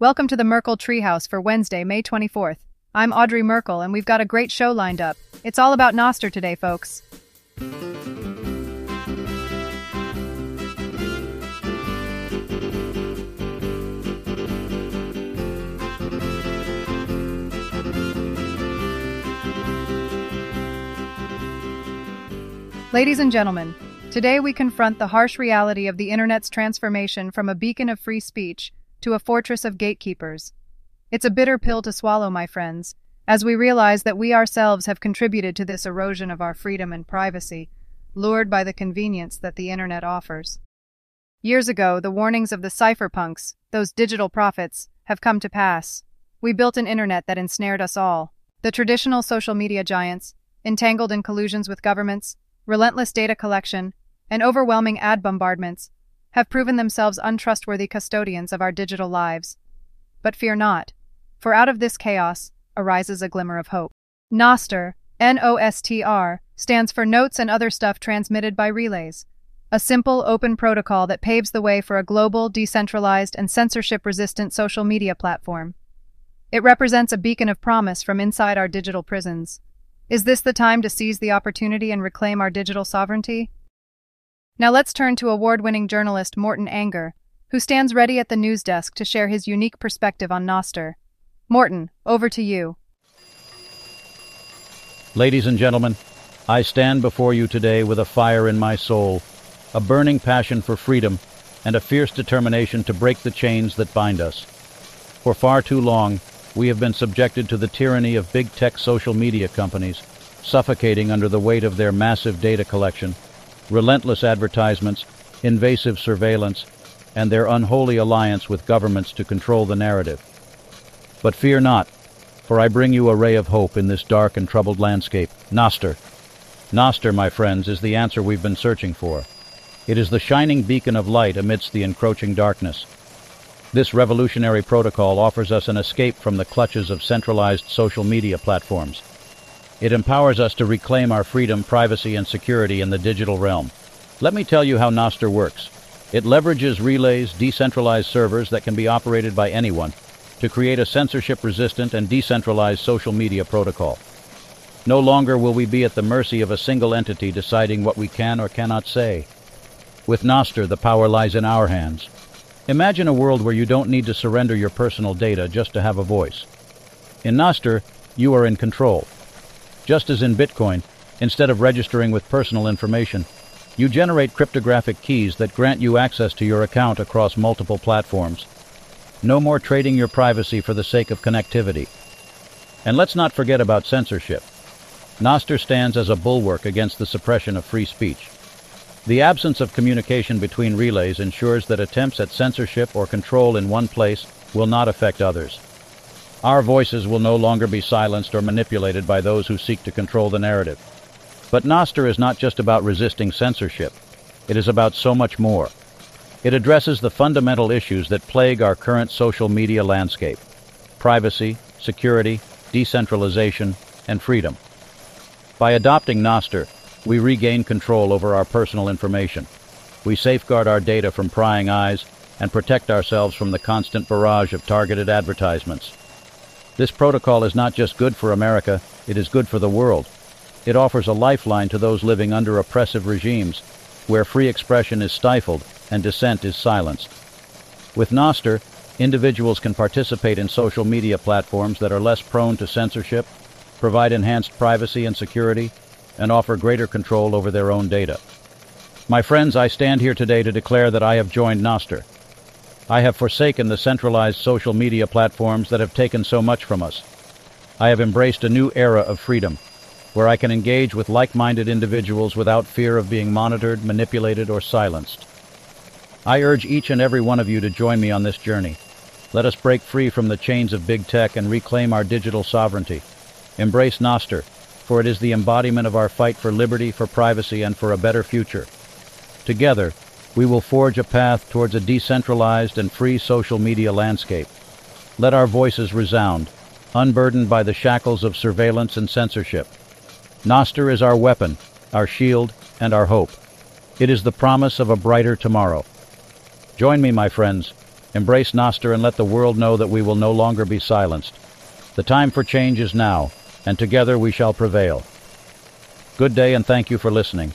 Welcome to the Merkle Treehouse for Wednesday, May 24th. I'm Audrey Merkle, and we've got a great show lined up. It's all about Nostr today, folks. Ladies and gentlemen, today we confront the harsh reality of the Internet's transformation from a beacon of free speech to a fortress of gatekeepers. It's a bitter pill to swallow, my friends, as we realize that we ourselves have contributed to this erosion of our freedom and privacy, lured by the convenience that the Internet offers. Years ago, the warnings of the cypherpunks, those digital prophets, have come to pass. We built an Internet that ensnared us all. The traditional social media giants, entangled in collusions with governments, relentless data collection, and overwhelming ad bombardments have proven themselves untrustworthy custodians of our digital lives. But fear not, for out of this chaos arises a glimmer of hope. Nostr, N-O-S-T-R, stands for Notes and Other Stuff Transmitted by Relays, a simple, open protocol that paves the way for a global, decentralized, and censorship-resistant social media platform. It represents a beacon of promise from inside our digital prisons, is this the time to seize the opportunity and reclaim our digital sovereignty? Now let's turn to award winning journalist Morton Anger, who stands ready at the news desk to share his unique perspective on Nostr. Morton, over to you. Ladies and gentlemen, I stand before you today with a fire in my soul, a burning passion for freedom, and a fierce determination to break the chains that bind us. For far too long, we have been subjected to the tyranny of big tech social media companies, suffocating under the weight of their massive data collection, relentless advertisements, invasive surveillance, and their unholy alliance with governments to control the narrative. But fear not, for I bring you a ray of hope in this dark and troubled landscape. Nostr. Nostr, my friends, is the answer we've been searching for. It is the shining beacon of light amidst the encroaching darkness. This revolutionary protocol offers us an escape from the clutches of centralized social media platforms. It empowers us to reclaim our freedom, privacy, and security in the digital realm. Let me tell you how Nostr works. It leverages relays, decentralized servers that can be operated by anyone, to create a censorship-resistant and decentralized social media protocol. No longer will we be at the mercy of a single entity deciding what we can or cannot say. With Nostr, the power lies in our hands. Imagine a world where you don't need to surrender your personal data just to have a voice. In Nostr, you are in control. Just as in Bitcoin, instead of registering with personal information, you generate cryptographic keys that grant you access to your account across multiple platforms. No more trading your privacy for the sake of connectivity. And let's not forget about censorship. Nostr stands as a bulwark against the suppression of free speech. The absence of communication between relays ensures that attempts at censorship or control in one place will not affect others. Our voices will no longer be silenced or manipulated by those who seek to control the narrative. But Nostr is not just about resisting censorship. It is about so much more. It addresses the fundamental issues that plague our current social media landscape. Privacy, security, decentralization, and freedom. By adopting Nostr, we regain control over our personal information. We safeguard our data from prying eyes and protect ourselves from the constant barrage of targeted advertisements. This protocol is not just good for America, it is good for the world. It offers a lifeline to those living under oppressive regimes, where free expression is stifled and dissent is silenced. With Nostr, individuals can participate in social media platforms that are less prone to censorship, provide enhanced privacy and security, and offer greater control over their own data. My friends, I stand here today to declare that I have joined Nostr. I have forsaken the centralized social media platforms that have taken so much from us. I have embraced a new era of freedom, where I can engage with like-minded individuals without fear of being monitored, manipulated, or silenced. I urge each and every one of you to join me on this journey. Let us break free from the chains of big tech and reclaim our digital sovereignty. Embrace Nostr, for it is the embodiment of our fight for liberty, for privacy, and for a better future. Together, we will forge a path towards a decentralized and free social media landscape. Let our voices resound, unburdened by the shackles of surveillance and censorship. Nostr is our weapon, our shield, and our hope. It is the promise of a brighter tomorrow. Join me, my friends, Embrace Nostr and let the world know that we will no longer be silenced. The time for change is now, and together we shall prevail. Good day and thank you for listening.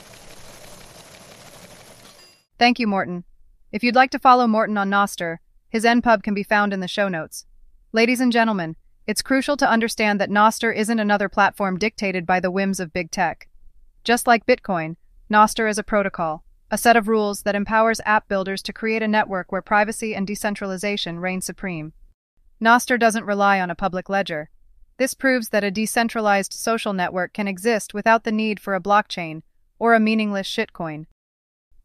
Thank you, Morton. If you'd like to follow Morton on Nostr, his NPub can be found in the show notes. Ladies and gentlemen, it's crucial to understand that Nostr isn't another platform dictated by the whims of big tech. Just like Bitcoin, Nostr is a protocol, a set of rules that empowers app builders to create a network where privacy and decentralization reign supreme. Nostr doesn't rely on a public ledger. This proves that a decentralized social network can exist without the need for a blockchain or a meaningless shitcoin.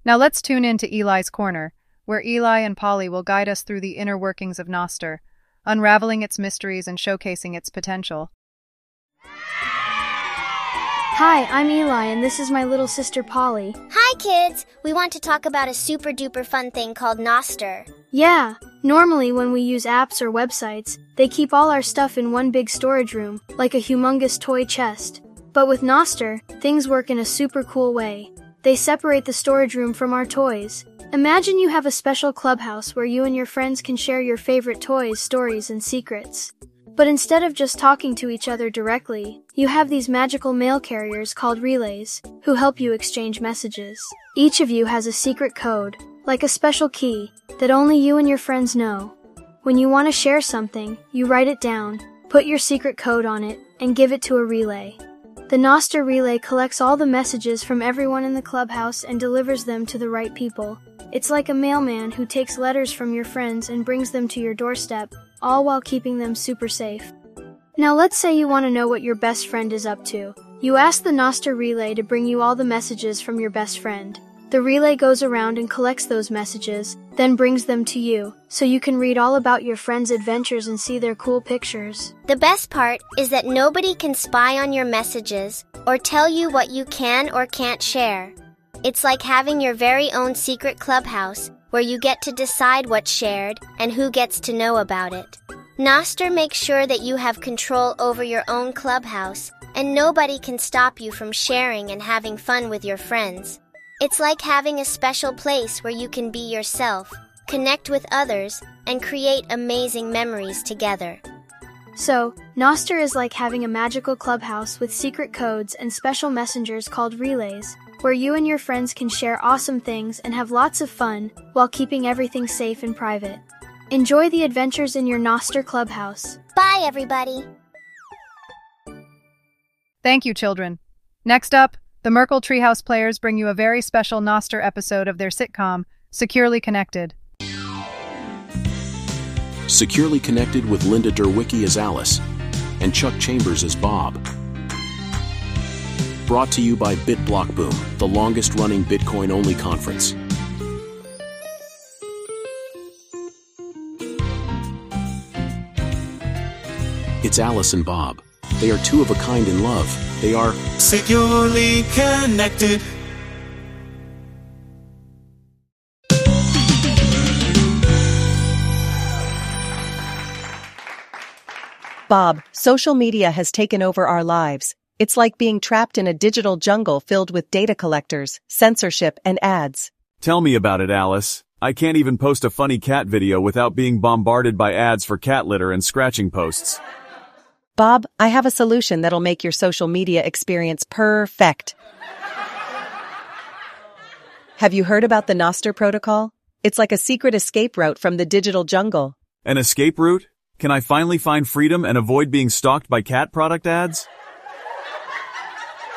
Now let's tune in to Eli's Corner, where Eli and Polly will guide us through the inner workings of Nostr, unraveling its mysteries and showcasing its potential. Hi, I'm Eli, and this is my little sister Polly. Hi, kids! We want to talk about a super duper fun thing called Nostr. Yeah, normally when we use apps or websites, they keep all our stuff in one big storage room, like a humongous toy chest. But with Nostr, things work in a super cool way. They separate the storage room from our toys. Imagine you have a special clubhouse where you and your friends can share your favorite toys, stories, and secrets. But instead of just talking to each other directly, you have these magical mail carriers called relays, who help you exchange messages. Each of you has a secret code, like a special key, that only you and your friends know. When you want to share something, you write it down, put your secret code on it, and give it to a relay. The Nostr relay collects all the messages from everyone in the clubhouse and delivers them to the right people. It's like a mailman who takes letters from your friends and brings them to your doorstep, all while keeping them super safe. Now let's say you want to know what your best friend is up to. You ask the Nostr relay to bring you all the messages from your best friend. The relay goes around and collects those messages, then brings them to you, so you can read all about your friend's adventures and see their cool pictures. The best part is that nobody can spy on your messages or tell you what you can or can't share. It's like having your very own secret clubhouse where you get to decide what's shared and who gets to know about it. Nostr makes sure that you have control over your own clubhouse and nobody can stop you from sharing and having fun with your friends. It's like having a special place where you can be yourself, connect with others, and create amazing memories together. So, Nostr is like having a magical clubhouse with secret codes and special messengers called relays, where you and your friends can share awesome things and have lots of fun while keeping everything safe and private. Enjoy the adventures in your Nostr clubhouse. Bye, everybody! Thank you, children. Next up, the Merkle Treehouse players bring you a very special Nostr episode of their sitcom, Securely Connected. Securely Connected with Linda Derwicki as Alice and Chuck Chambers as Bob. Brought to you by BitBlockBoom, the longest running Bitcoin only conference. It's Alice and Bob. They are two of a kind in love. They are securely connected. Bob, social media has taken over our lives. It's like being trapped in a digital jungle filled with data collectors, censorship, and ads. Tell me about it, Alice. I can't even post a funny cat video without being bombarded by ads for cat litter and scratching posts. Bob, I have a solution that'll make your social media experience perfect. have you heard about the Nostr protocol? It's like a secret escape route from the digital jungle. An escape route? Can I finally find freedom and avoid being stalked by cat product ads?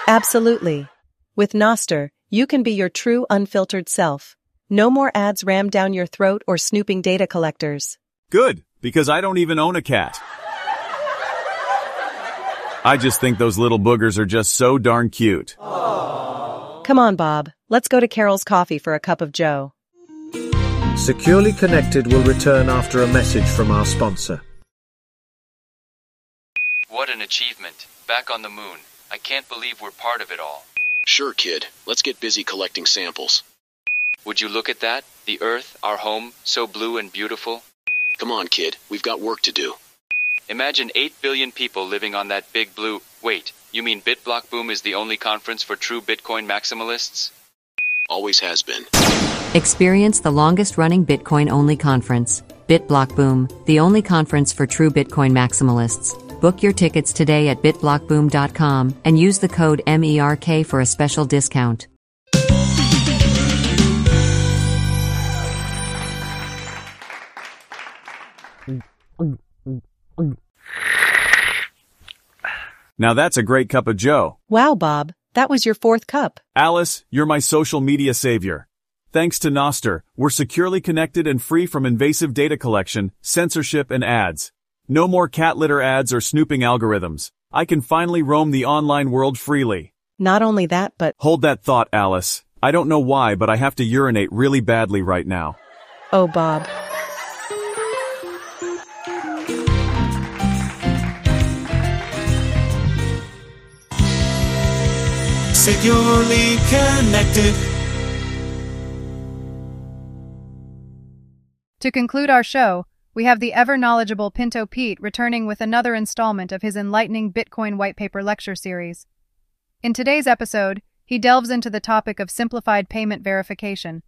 Absolutely. With Nostr, you can be your true unfiltered self. No more ads rammed down your throat or snooping data collectors. Good, because I don't even own a cat. I just think those little boogers are just so darn cute. Come on, Bob. Let's go to Carol's Coffee for a cup of joe. Securely Connected will return after a message from our sponsor. What an achievement. Back on the moon. I can't believe we're part of it all. Sure, kid. Let's get busy collecting samples. Would you look at that? The Earth, our home, so blue and beautiful. Come on, kid. We've got work to do. Imagine 8 billion people living on that big blue. Wait, you mean BitBlockBoom is the only conference for true Bitcoin maximalists? Always has been. Experience the longest running Bitcoin only conference. BitBlockBoom, the only conference for true Bitcoin maximalists. Book your tickets today at bitblockboom.com and use the code MERK for a special discount. Now that's a great cup of joe. Wow, Bob, that was your fourth cup. Alice, you're my social media savior. Thanks to Nostr, we're securely connected and free from invasive data collection, censorship, and ads. No more cat litter ads or snooping algorithms. I can finally roam the online world freely. Not only that, but Hold that thought, Alice. I don't know why, but I have to urinate really badly right now. oh, Bob. Securely connected. To conclude our show, we have the ever knowledgeable Pinto Pete returning with another installment of his enlightening Bitcoin white paper lecture series. In today's episode, he delves into the topic of simplified payment verification.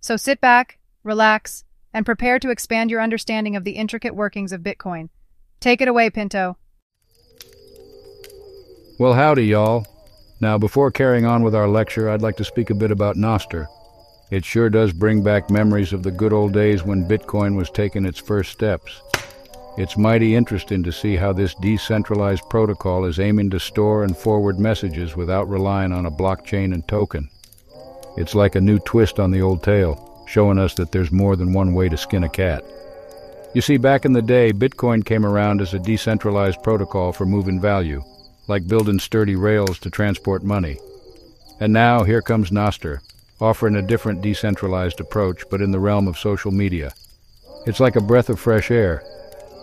So sit back, relax, and prepare to expand your understanding of the intricate workings of Bitcoin. Take it away, Pinto. Well, howdy, y'all. Now, before carrying on with our lecture, I'd like to speak a bit about Nostr. It sure does bring back memories of the good old days when Bitcoin was taking its first steps. It's mighty interesting to see how this decentralized protocol is aiming to store and forward messages without relying on a blockchain and token. It's like a new twist on the old tale, showing us that there's more than one way to skin a cat. You see, back in the day, Bitcoin came around as a decentralized protocol for moving value, like building sturdy rails to transport money. And now here comes Nostr, offering a different decentralized approach, but in the realm of social media. It's like a breath of fresh air,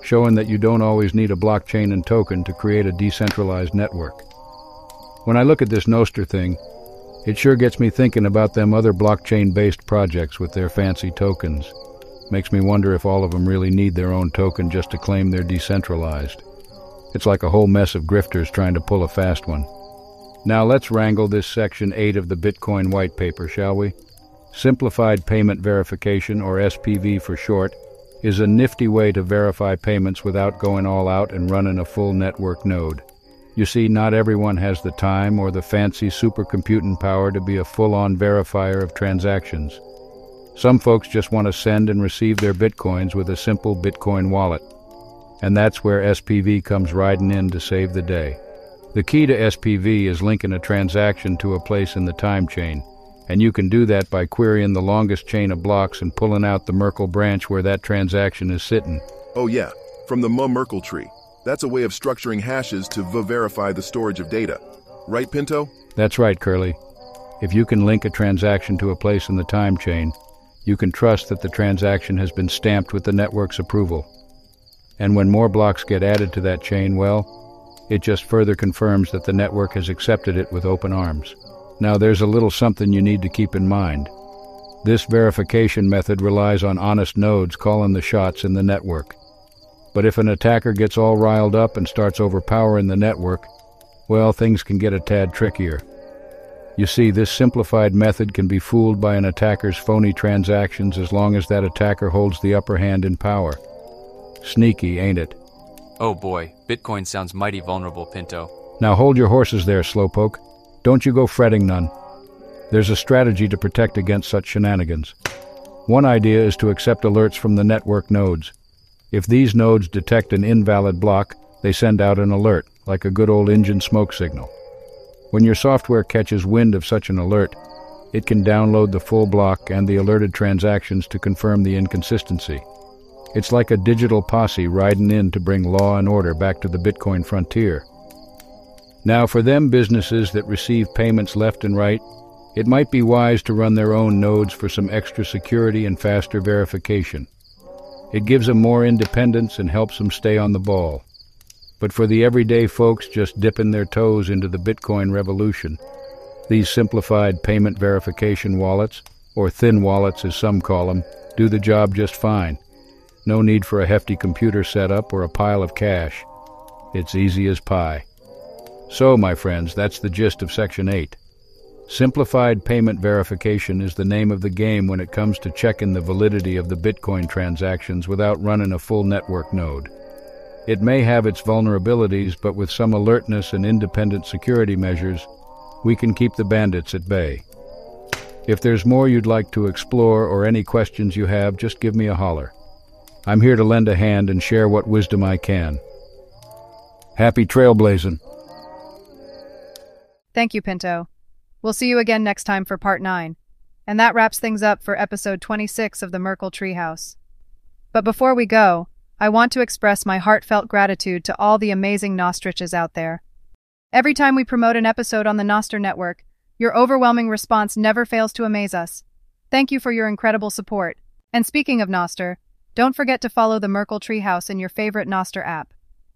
showing that you don't always need a blockchain and token to create a decentralized network. When I look at this Nostr thing, it sure gets me thinking about them other blockchain-based projects with their fancy tokens. Makes me wonder if all of them really need their own token just to claim they're decentralized. It's like a whole mess of grifters trying to pull a fast one. Now let's wrangle this section 8 of the Bitcoin white paper, shall we? Simplified Payment Verification, or SPV for short, is a nifty way to verify payments without going all out and running a full network node. You see, not everyone has the time or the fancy supercomputing power to be a full-on verifier of transactions. Some folks just want to send and receive their bitcoins with a simple Bitcoin wallet. And that's where SPV comes riding in to save the day. The key to SPV is linking a transaction to a place in the time chain, and you can do that by querying the longest chain of blocks and pulling out the Merkle branch where that transaction is sitting. Oh yeah, from the M-Merkle tree. That's a way of structuring hashes to verify the storage of data. Right, Pinto? That's right, Curly. If you can link a transaction to a place in the time chain, you can trust that the transaction has been stamped with the network's approval. And when more blocks get added to that chain, well, it just further confirms that the network has accepted it with open arms. Now there's a little something you need to keep in mind. This verification method relies on honest nodes calling the shots in the network. But if an attacker gets all riled up and starts overpowering the network, well, things can get a tad trickier. You see, this simplified method can be fooled by an attacker's phony transactions as long as that attacker holds the upper hand in power. Sneaky, ain't it? Oh boy, Bitcoin sounds mighty vulnerable, Pinto. Now hold your horses there, Slowpoke. Don't you go fretting none. There's a strategy to protect against such shenanigans. One idea is to accept alerts from the network nodes. If these nodes detect an invalid block, they send out an alert, like a good old engine smoke signal. When your software catches wind of such an alert, it can download the full block and the alerted transactions to confirm the inconsistency. It's like a digital posse riding in to bring law and order back to the Bitcoin frontier. Now, for them businesses that receive payments left and right, it might be wise to run their own nodes for some extra security and faster verification. It gives them more independence and helps them stay on the ball. But for the everyday folks just dipping their toes into the Bitcoin revolution, these simplified payment verification wallets, or thin wallets as some call them, do the job just fine. No need for a hefty computer setup or a pile of cash. It's easy as pie. So, my friends, that's the gist of Section 8. Simplified payment verification is the name of the game when it comes to checking the validity of the Bitcoin transactions without running a full network node. It may have its vulnerabilities, but with some alertness and independent security measures, we can keep the bandits at bay. If there's more you'd like to explore or any questions you have, just give me a holler. I'm here to lend a hand and share what wisdom I can. Happy trailblazing. Thank you, Pinto. We'll see you again next time for part 9. And that wraps things up for episode 26 of the Merkle Treehouse. But before we go, I want to express my heartfelt gratitude to all the amazing Nostriches out there. Every time we promote an episode on the Nostr Network, your overwhelming response never fails to amaze us. Thank you for your incredible support. And speaking of Nostr, don't forget to follow the Merkle Treehouse in your favorite Nostr app.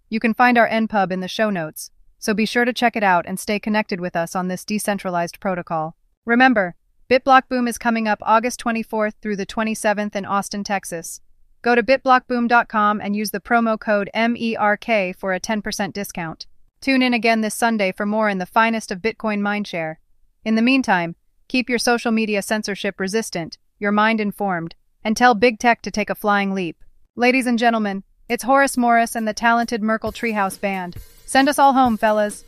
You can find our NPub in the show notes, so be sure to check it out and stay connected with us on this decentralized protocol. Remember, BitBlock Boom is coming up August 24th through the 27th in Austin, Texas. Go to bitblockboom.com and use the promo code MERK for a 10% discount. Tune in again this Sunday for more in the finest of Bitcoin mindshare. In the meantime, keep your social media censorship resistant, your mind informed, and tell big tech to take a flying leap. Ladies and gentlemen, it's Horace Morris and the talented Merkle Treehouse Band. Send us all home, fellas.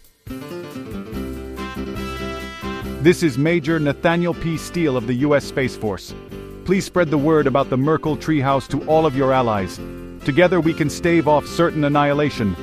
This is Major Nathaniel P. Steele of the U.S. Space Force. Please spread the word about the Merkle Treehouse to all of your allies. Together we can stave off certain annihilation.